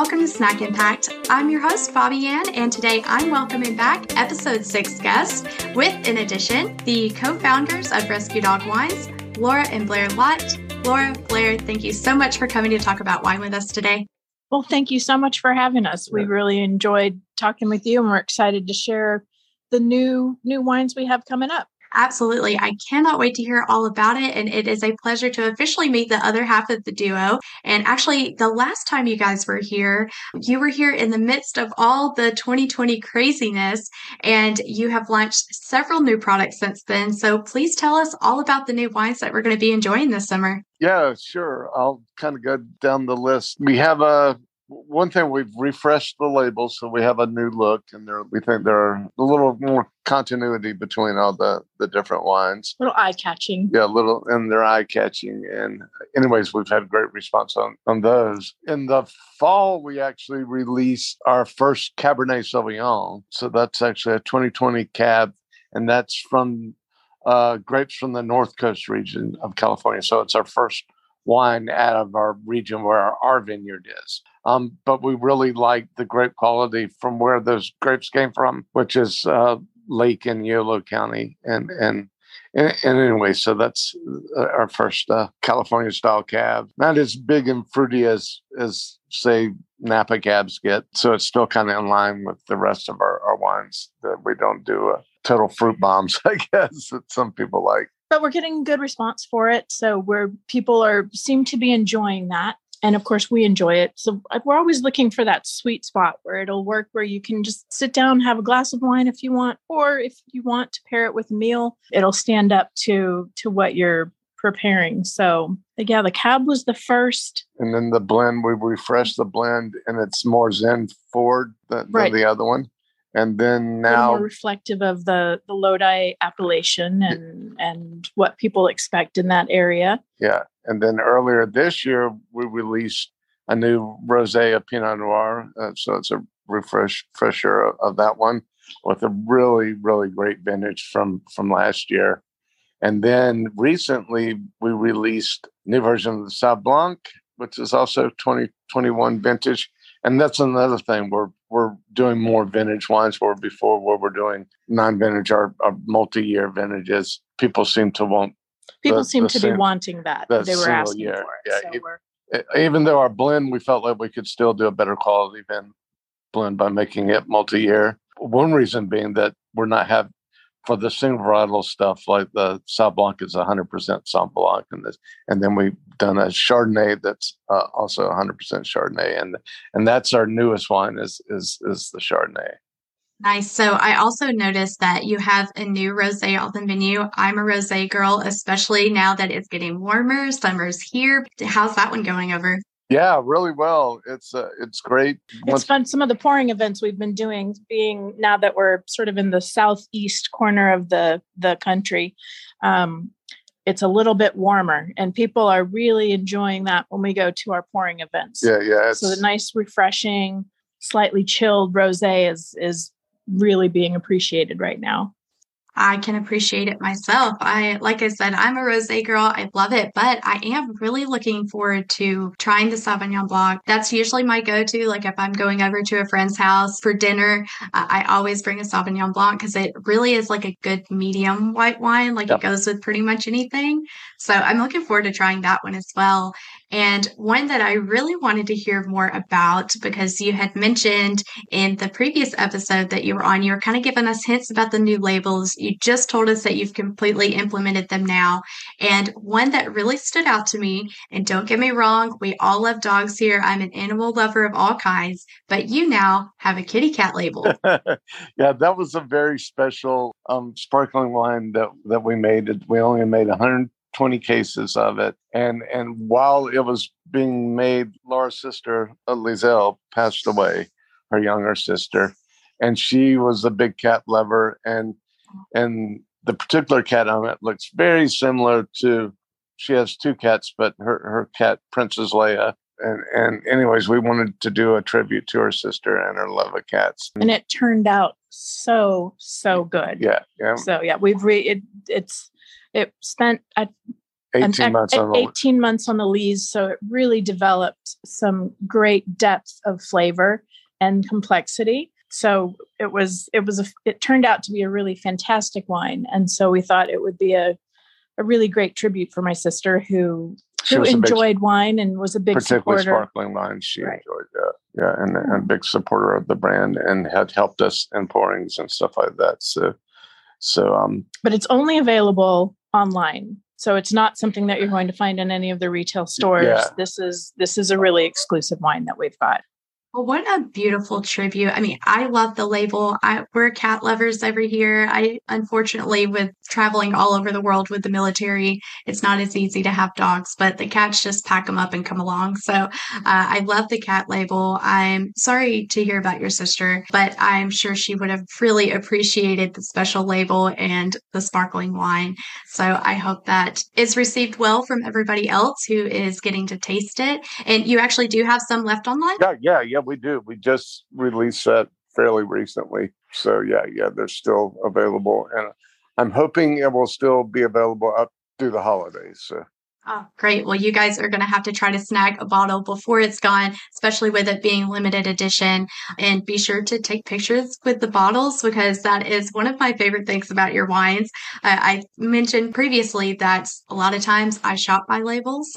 Welcome to Snack Impact. I'm your host, Bobby Ann, and today I'm welcoming back episode six guests with, in addition, the co founders of Rescue Dog Wines, Laura and Blair Lott. Laura, Blair, thank you so much for coming to talk about wine with us today. Well, thank you so much for having us. We really enjoyed talking with you and we're excited to share the new new wines we have coming up. Absolutely. I cannot wait to hear all about it. And it is a pleasure to officially meet the other half of the duo. And actually, the last time you guys were here, you were here in the midst of all the 2020 craziness, and you have launched several new products since then. So please tell us all about the new wines that we're going to be enjoying this summer. Yeah, sure. I'll kind of go down the list. We have a one thing we've refreshed the labels so we have a new look and there we think there are a little more continuity between all the the different wines a little eye catching. Yeah a little and they're eye catching and anyways we've had great response on on those. In the fall we actually released our first cabernet sauvignon so that's actually a 2020 cab and that's from uh, grapes from the north coast region of california. So it's our first wine out of our region where our, vineyard is. Um, but we really like the grape quality from where those grapes came from, which is uh, Lake in Yolo County. And, and, and, and anyway, so that's uh, our first uh, California style cab. Not as big and fruity as, as say, Napa cabs get. So it's still kind of in line with the rest of our, our wines that we don't do a total fruit bombs, I guess, that some people like but we're getting good response for it so where people are seem to be enjoying that and of course we enjoy it so we're always looking for that sweet spot where it'll work where you can just sit down have a glass of wine if you want or if you want to pair it with a meal it'll stand up to to what you're preparing so yeah the cab was the first and then the blend we refreshed the blend and it's more Zin forward than, right. than the other one and then now more reflective of the the Lodi appellation and and what people expect in that area. Yeah, and then earlier this year we released a new rosé of Pinot Noir, uh, so it's a refresh fresher of, of, that one with a really really great vintage from from last year. And then recently we released new version of the Sauv Blanc, which is also 2021 vintage and that's another thing we're we're doing more vintage wines where before where we're doing non-vintage or, or multi-year vintages people seem to want people the, seem the to be wanting that they were asking year. for it, yeah, so it, even though our blend we felt like we could still do a better quality blend by making it multi-year one reason being that we're not have for the single varietal stuff, like the Sauv Blanc is 100% Sauv Blanc, and this, and then we've done a Chardonnay that's uh, also 100% Chardonnay, and and that's our newest wine is is is the Chardonnay. Nice. So I also noticed that you have a new rosé on the menu. I'm a rosé girl, especially now that it's getting warmer. Summer's here. How's that one going over? Yeah, really well. It's uh, it's great. Once- it's fun. Some of the pouring events we've been doing, being now that we're sort of in the southeast corner of the the country, um, it's a little bit warmer, and people are really enjoying that when we go to our pouring events. Yeah, yeah. So the nice, refreshing, slightly chilled rosé is is really being appreciated right now. I can appreciate it myself. I, like I said, I'm a rosé girl. I love it, but I am really looking forward to trying the Sauvignon Blanc. That's usually my go-to. Like if I'm going over to a friend's house for dinner, I always bring a Sauvignon Blanc because it really is like a good medium white wine. Like yep. it goes with pretty much anything. So I'm looking forward to trying that one as well. And one that I really wanted to hear more about because you had mentioned in the previous episode that you were on, you were kind of giving us hints about the new labels. You just told us that you've completely implemented them now. And one that really stood out to me, and don't get me wrong, we all love dogs here. I'm an animal lover of all kinds, but you now have a kitty cat label. yeah, that was a very special um, sparkling wine that, that we made. We only made 100 20 cases of it. And and while it was being made, Laura's sister, uh, Lizelle, passed away, her younger sister. And she was a big cat lover. And and the particular cat on it looks very similar to she has two cats, but her, her cat, Princess Leia. And and anyways, we wanted to do a tribute to her sister and her love of cats. And it turned out so, so good. Yeah. Yeah. So yeah, we've re it, it's it spent I 18 months on the 18 months on the lees so it really developed some great depth of flavor and complexity so it was it was a it turned out to be a really fantastic wine and so we thought it would be a a really great tribute for my sister who who enjoyed big, wine and was a big particularly supporter. sparkling wine she right. enjoyed that yeah and, yeah. and big supporter of the brand and had helped us in pourings and stuff like that so so um but it's only available online. So it's not something that you're going to find in any of the retail stores yeah. this is this is a really exclusive wine that we've got well, what a beautiful tribute. I mean, I love the label. I, we're cat lovers over here. I, unfortunately, with traveling all over the world with the military, it's not as easy to have dogs, but the cats just pack them up and come along. So uh, I love the cat label. I'm sorry to hear about your sister, but I'm sure she would have really appreciated the special label and the sparkling wine. So I hope that is received well from everybody else who is getting to taste it. And you actually do have some left online? Yeah, yeah, yeah yeah, we do. We just released that fairly recently. So yeah, yeah, they're still available, and I'm hoping it will still be available up through the holidays. So Oh, great. Well, you guys are going to have to try to snag a bottle before it's gone, especially with it being limited edition. And be sure to take pictures with the bottles because that is one of my favorite things about your wines. Uh, I mentioned previously that a lot of times I shop by labels.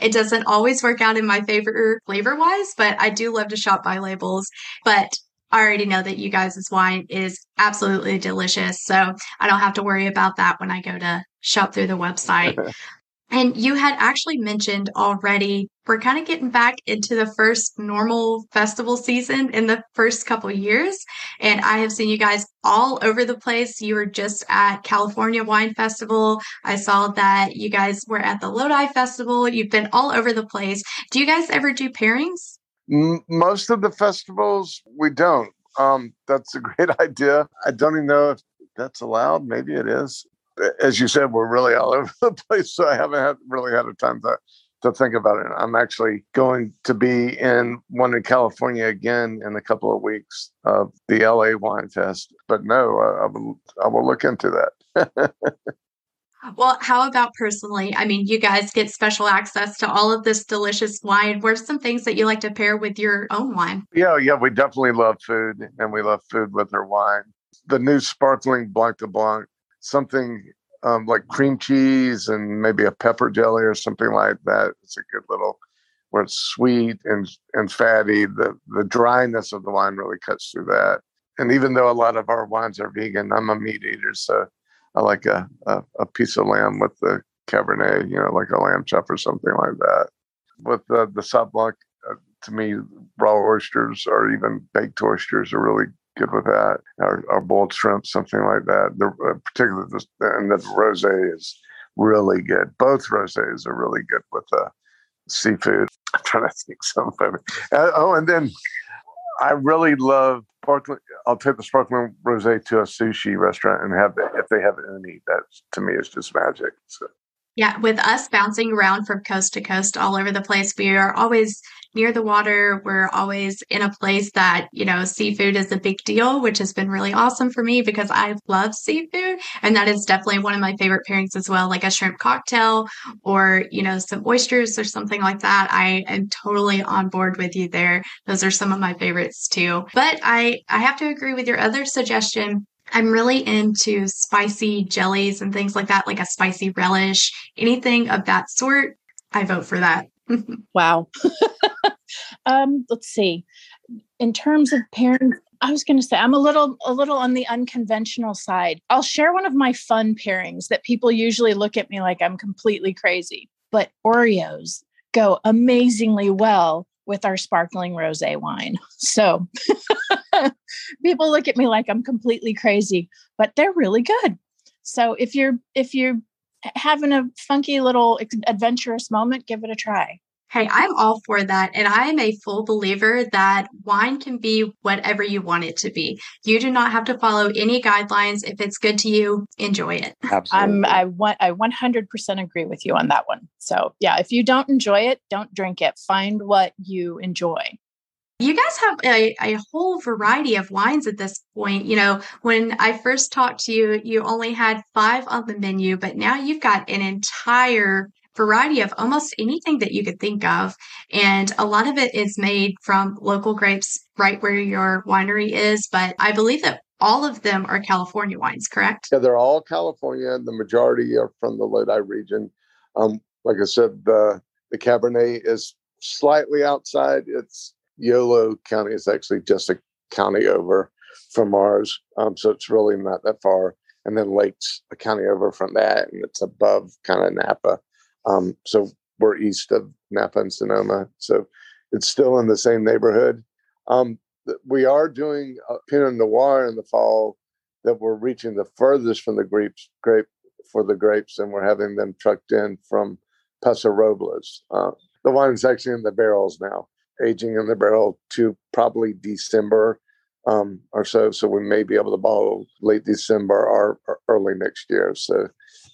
it doesn't always work out in my favor flavor wise, but I do love to shop by labels. But I already know that you guys' wine is absolutely delicious. So I don't have to worry about that when I go to shop through the website. And you had actually mentioned already, we're kind of getting back into the first normal festival season in the first couple years. And I have seen you guys all over the place. You were just at California Wine Festival. I saw that you guys were at the Lodi Festival. You've been all over the place. Do you guys ever do pairings? Most of the festivals, we don't. Um, that's a great idea. I don't even know if that's allowed. Maybe it is as you said, we're really all over the place. So I haven't had, really had a time to to think about it. I'm actually going to be in one in California again in a couple of weeks of the LA Wine Fest. But no, I, I will I will look into that. Well, how about personally? I mean, you guys get special access to all of this delicious wine. What are some things that you like to pair with your own wine? Yeah, yeah, we definitely love food and we love food with our wine. The new sparkling Blanc de Blanc something um, like cream cheese and maybe a pepper jelly or something like that. It's a good little where it's sweet and and fatty. The the dryness of the wine really cuts through that. And even though a lot of our wines are vegan, I'm a meat eater, so I like a, a, a piece of lamb with the Cabernet, you know, like a lamb chop or something like that. With the the Sauv Blanc, uh, to me, raw oysters or even baked oysters are really good with that. Our, our boiled shrimp, something like that. The uh, particularly the, and the rosé is really good. Both rosés are really good with uh, seafood. I'm trying to think something. Uh, oh, and then I really love sparkling. I'll take the sparkling rosé to a sushi restaurant and have it if they have any. That to me is just magic. So. Yeah, with us bouncing around from coast to coast all over the place, we are always near the water. We're always in a place that, you know, seafood is a big deal, which has been really awesome for me because I love seafood. And that is definitely one of my favorite pairings as well, like a shrimp cocktail or, you know, some oysters or something like that. I am totally on board with you there. Those are some of my favorites too. But I, I have to agree with your other suggestion I'm really into spicy jellies and things like that, like a spicy relish, anything of that sort. I vote for that. wow. um, let's see. In terms of pairing, I was going to say I'm a little a little on the unconventional side. I'll share one of my fun pairings that people usually look at me like I'm completely crazy. But Oreos go amazingly well with our sparkling rosé wine. So people look at me like I'm completely crazy, but they're really good. So if you're if you're having a funky little adventurous moment, give it a try. Hey, I'm all for that. And I am a full believer that wine can be whatever you want it to be. You do not have to follow any guidelines. If it's good to you, enjoy it. Absolutely. I'm, I, want, I 100% agree with you on that one. So, yeah, if you don't enjoy it, don't drink it. Find what you enjoy. You guys have a, a whole variety of wines at this point. You know, when I first talked to you, you only had five on the menu, but now you've got an entire variety of almost anything that you could think of. And a lot of it is made from local grapes right where your winery is. But I believe that all of them are California wines, correct? Yeah, they're all California. The majority are from the Lodi region. Um, like I said, the the Cabernet is slightly outside. It's Yolo County is actually just a county over from ours, um, so it's really not that far. And then Lakes a county over from that, and it's above kind of Napa. Um, so we're east of Napa and Sonoma, so it's still in the same neighborhood. Um, we are doing a Pinot Noir in the fall that we're reaching the furthest from the grapes, grape for the grapes, and we're having them trucked in from Paso Robles. Uh, the wine is actually in the barrels now, aging in the barrel to probably December um, or so. So we may be able to bottle late December or, or early next year. So,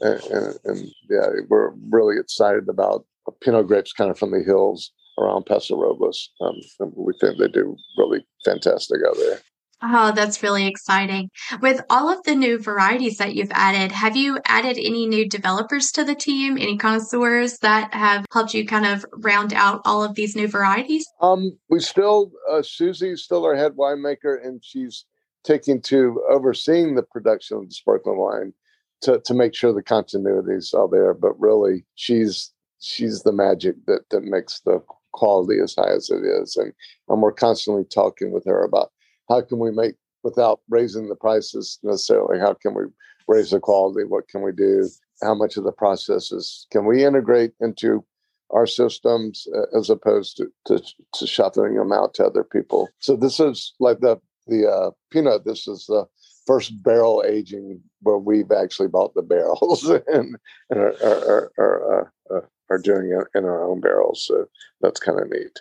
and, and, and, yeah, we're really excited about Pinot grapes kind of from the hills around Paso Robles. Um, we think they do really fantastic out there. Oh, that's really exciting. With all of the new varieties that you've added, have you added any new developers to the team, any connoisseurs that have helped you kind of round out all of these new varieties? Um, we still, uh, Susie's still our head winemaker, and she's taking to overseeing the production of the sparkling wine to, to make sure the continuity is all there. But really, she's she's the magic that that makes the quality as high as it is, and and we're constantly talking with her about how can we make without raising the prices necessarily how can we raise the quality? What can we do? How much of the processes can we integrate into our systems uh, as opposed to, to, to shuffling them out to other people? So this is like the the uh, Pinot this is the first barrel aging where we've actually bought the barrels and, and are, are, are, uh, are doing it in our own barrels. So that's kind of neat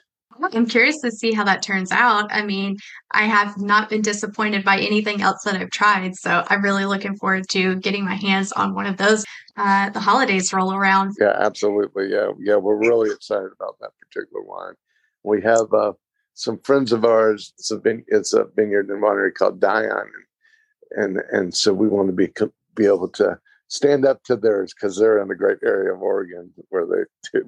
I'm curious to see how that turns out. I mean, I have not been disappointed by anything else that I've tried. So I'm really looking forward to getting my hands on one of those. Uh, the holidays roll around. Yeah, absolutely. Yeah, yeah, we're really excited about that particular wine. We have uh, some friends of ours. It's a, vine- it's a vineyard and winery called Dion, and and so we want to be be able to stand up to theirs because they're in a great area of Oregon where they do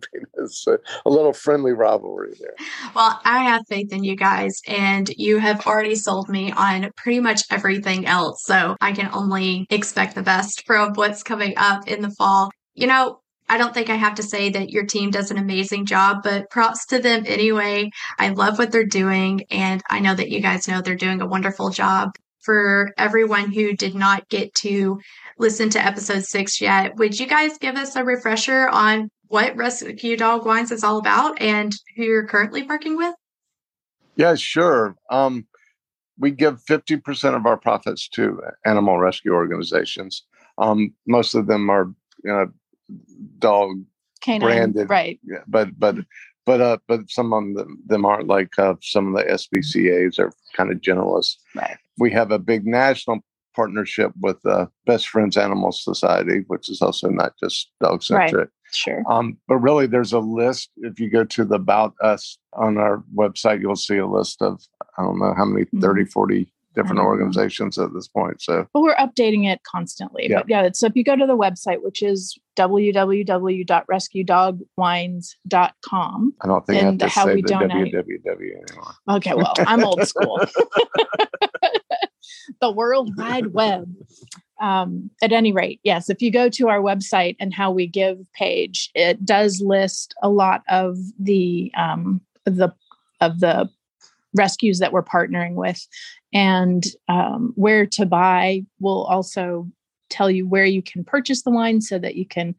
a, a little friendly rivalry there. Well, I have faith in you guys, and you have already sold me on pretty much everything else. So I can only expect the best from what's coming up in the fall. You know, I don't think I have to say that your team does an amazing job, but props to them anyway. I love what they're doing, and I know that you guys know they're doing a wonderful job. For everyone who did not get to listen to episode six yet, would you guys give us a refresher on what Rescue Dog Wines is all about and who you're currently working with? Yeah, sure. Um, we give 50% of our profits to animal rescue organizations. Um, most of them are you know, dog Canine, branded, right? Yeah, but but but uh, but some of them, them aren't like uh, some of the SPCA's are kind of generalists. Right. We have a big national partnership with the uh, Best Friends Animal Society, which is also not just dog centric. Right. Sure. Um, but really, there's a list. If you go to the About Us on our website, you'll see a list of, I don't know how many, mm-hmm. 30, 40 different organizations at this point. So, but we're updating it constantly. Yeah. But yeah, so if you go to the website, which is www.rescuedogwines.com, I don't think and I have to how say we the donate. www anymore. Okay, well, I'm old school. the World Wide Web. Um, at any rate, yes, if you go to our website and how we give page, it does list a lot of the um, the of the rescues that we're partnering with, and um, where to buy. We'll also tell you where you can purchase the wine so that you can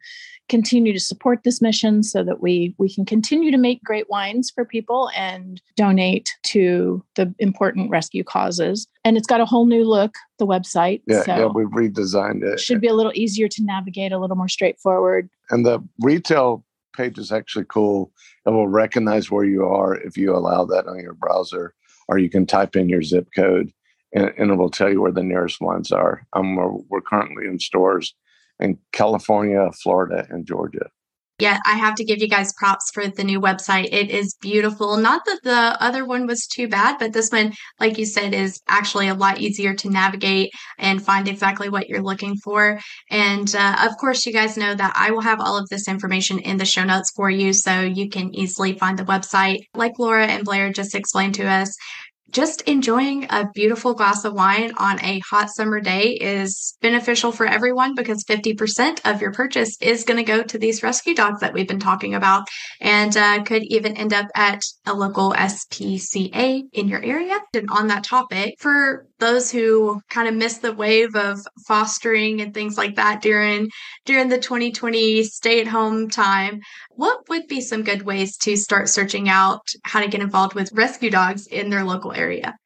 continue to support this mission so that we we can continue to make great wines for people and donate to the important rescue causes. And it's got a whole new look the website yeah, so yeah we've redesigned it. should be a little easier to navigate a little more straightforward. And the retail page is actually cool it will recognize where you are if you allow that on your browser or you can type in your zip code and, and it will tell you where the nearest ones are um, we're, we're currently in stores in California, Florida, and Georgia. Yeah, I have to give you guys props for the new website. It is beautiful. Not that the other one was too bad, but this one, like you said, is actually a lot easier to navigate and find exactly what you're looking for. And uh, of course, you guys know that I will have all of this information in the show notes for you so you can easily find the website. Like Laura and Blair just explained to us, just enjoying a beautiful glass of wine on a hot summer day is beneficial for everyone because 50% of your purchase is going to go to these rescue dogs that we've been talking about and uh, could even end up at a local SPCA in your area. And on that topic, for those who kind of missed the wave of fostering and things like that during during the 2020 stay at home time what would be some good ways to start searching out how to get involved with rescue dogs in their local area?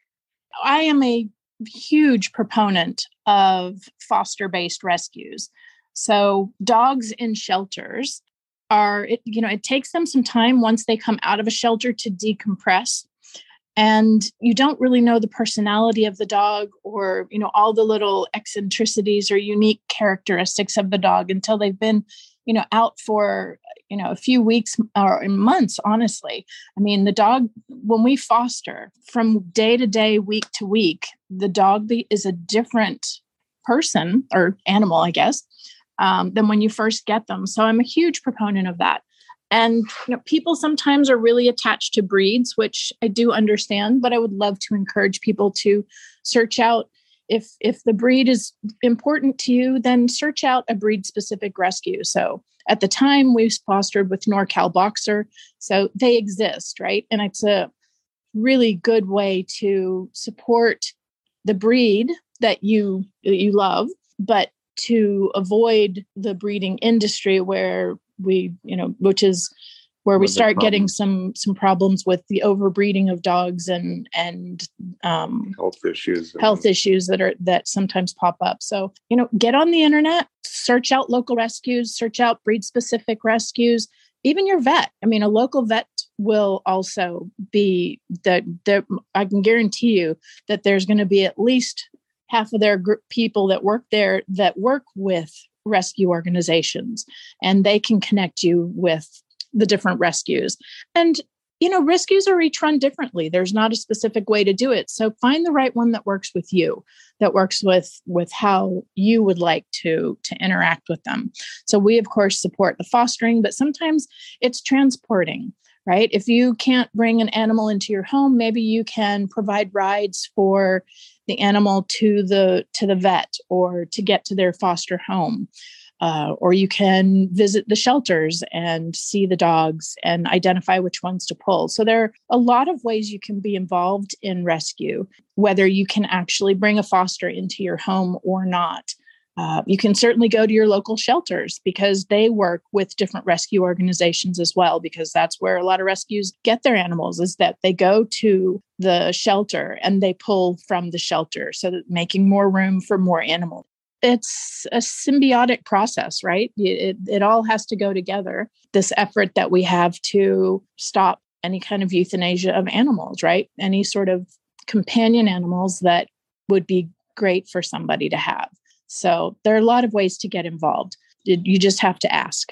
I am a huge proponent of foster based rescues. So dogs in shelters are it, you know it takes them some time once they come out of a shelter to decompress and you don't really know the personality of the dog or you know all the little eccentricities or unique characteristics of the dog until they've been you know out for you know a few weeks or months honestly. I mean the dog when we foster from day to day week to week the dog is a different person or animal i guess um, than when you first get them. So i'm a huge proponent of that and you know, people sometimes are really attached to breeds, which I do understand, but I would love to encourage people to search out if if the breed is important to you, then search out a breed specific rescue. So at the time we fostered with NorCal Boxer, so they exist, right? And it's a really good way to support the breed that you that you love, but to avoid the breeding industry where we you know which is where we start getting some some problems with the overbreeding of dogs and and um, health issues health issues that are that sometimes pop up. So you know get on the internet search out local rescues search out breed specific rescues even your vet. I mean a local vet will also be that i can guarantee you that there's going to be at least half of their group people that work there that work with rescue organizations and they can connect you with the different rescues. And you know rescues are each run differently. There's not a specific way to do it. So find the right one that works with you that works with with how you would like to to interact with them. So we of course support the fostering but sometimes it's transporting right? If you can't bring an animal into your home maybe you can provide rides for the animal to the to the vet or to get to their foster home. Uh, or you can visit the shelters and see the dogs and identify which ones to pull. So there are a lot of ways you can be involved in rescue whether you can actually bring a foster into your home or not uh, you can certainly go to your local shelters because they work with different rescue organizations as well because that's where a lot of rescues get their animals is that they go to the shelter and they pull from the shelter so that making more room for more animals. It's a symbiotic process right? It, it all has to go together this effort that we have to stop any kind of euthanasia of animals right? Any sort of companion animals that would be great for somebody to have so there are a lot of ways to get involved. You just have to ask.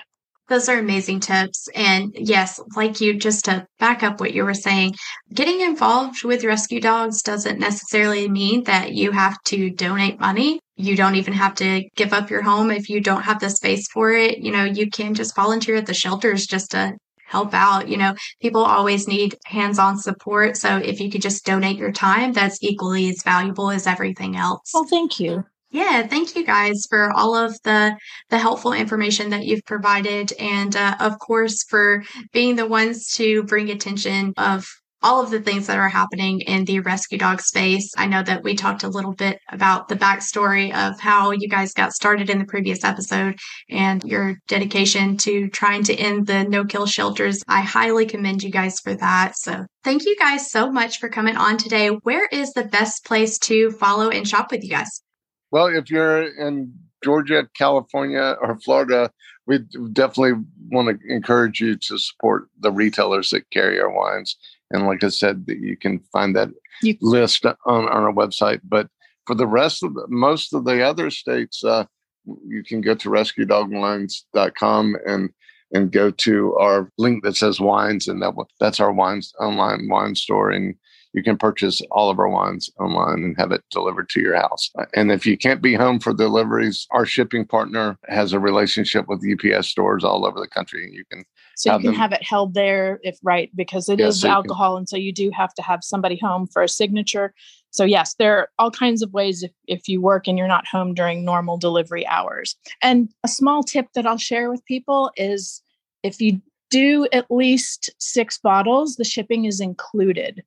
Those are amazing tips. And yes, like you, just to back up what you were saying, getting involved with rescue dogs doesn't necessarily mean that you have to donate money. You don't even have to give up your home if you don't have the space for it. You know, you can just volunteer at the shelters just to help out. You know, people always need hands on support. So if you could just donate your time, that's equally as valuable as everything else. Well, thank you. Yeah, thank you guys for all of the the helpful information that you've provided, and uh, of course for being the ones to bring attention of all of the things that are happening in the rescue dog space. I know that we talked a little bit about the backstory of how you guys got started in the previous episode and your dedication to trying to end the no kill shelters. I highly commend you guys for that. So thank you guys so much for coming on today. Where is the best place to follow and shop with you guys? Well, if you're in Georgia, California, or Florida, we definitely want to encourage you to support the retailers that carry our wines. And like I said, you can find that you- list on, on our website. But for the rest of the, most of the other states, uh, you can go to rescuedogwines.com and and go to our link that says wines, and that that's our wines online wine store, and you can purchase all of our wines online and have it delivered to your house. And if you can't be home for deliveries, our shipping partner has a relationship with UPS stores all over the country. And you can so you can them. have it held there if right because it yeah, is so alcohol, can. and so you do have to have somebody home for a signature. So yes, there are all kinds of ways if, if you work and you're not home during normal delivery hours. And a small tip that I'll share with people is if you do at least six bottles, the shipping is included.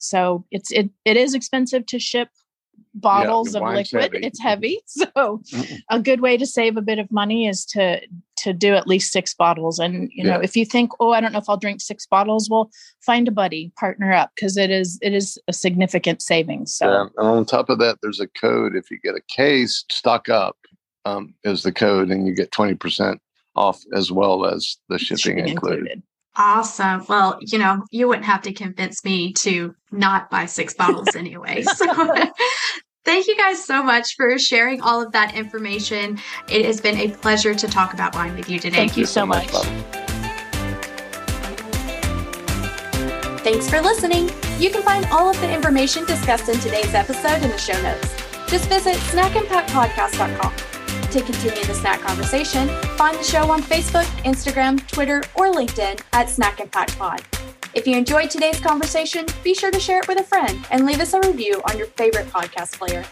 So it's it it is expensive to ship bottles yeah, of liquid. Heavy. It's heavy. So a good way to save a bit of money is to to do at least six bottles. And you know, yeah. if you think, oh, I don't know if I'll drink six bottles, well, find a buddy, partner up because it is it is a significant savings. So yeah. and on top of that, there's a code. If you get a case, stock up um, is the code, and you get twenty percent off as well as the shipping, shipping included. included. Awesome. Well, you know, you wouldn't have to convince me to not buy six bottles anyway. So thank you guys so much for sharing all of that information. It has been a pleasure to talk about wine with you today. Thank you so much. Thanks for listening. You can find all of the information discussed in today's episode in the show notes. Just visit snackimpactpodcast.com. To continue the snack conversation, find the show on Facebook, Instagram, Twitter, or LinkedIn at Snack Impact Pod. If you enjoyed today's conversation, be sure to share it with a friend and leave us a review on your favorite podcast player.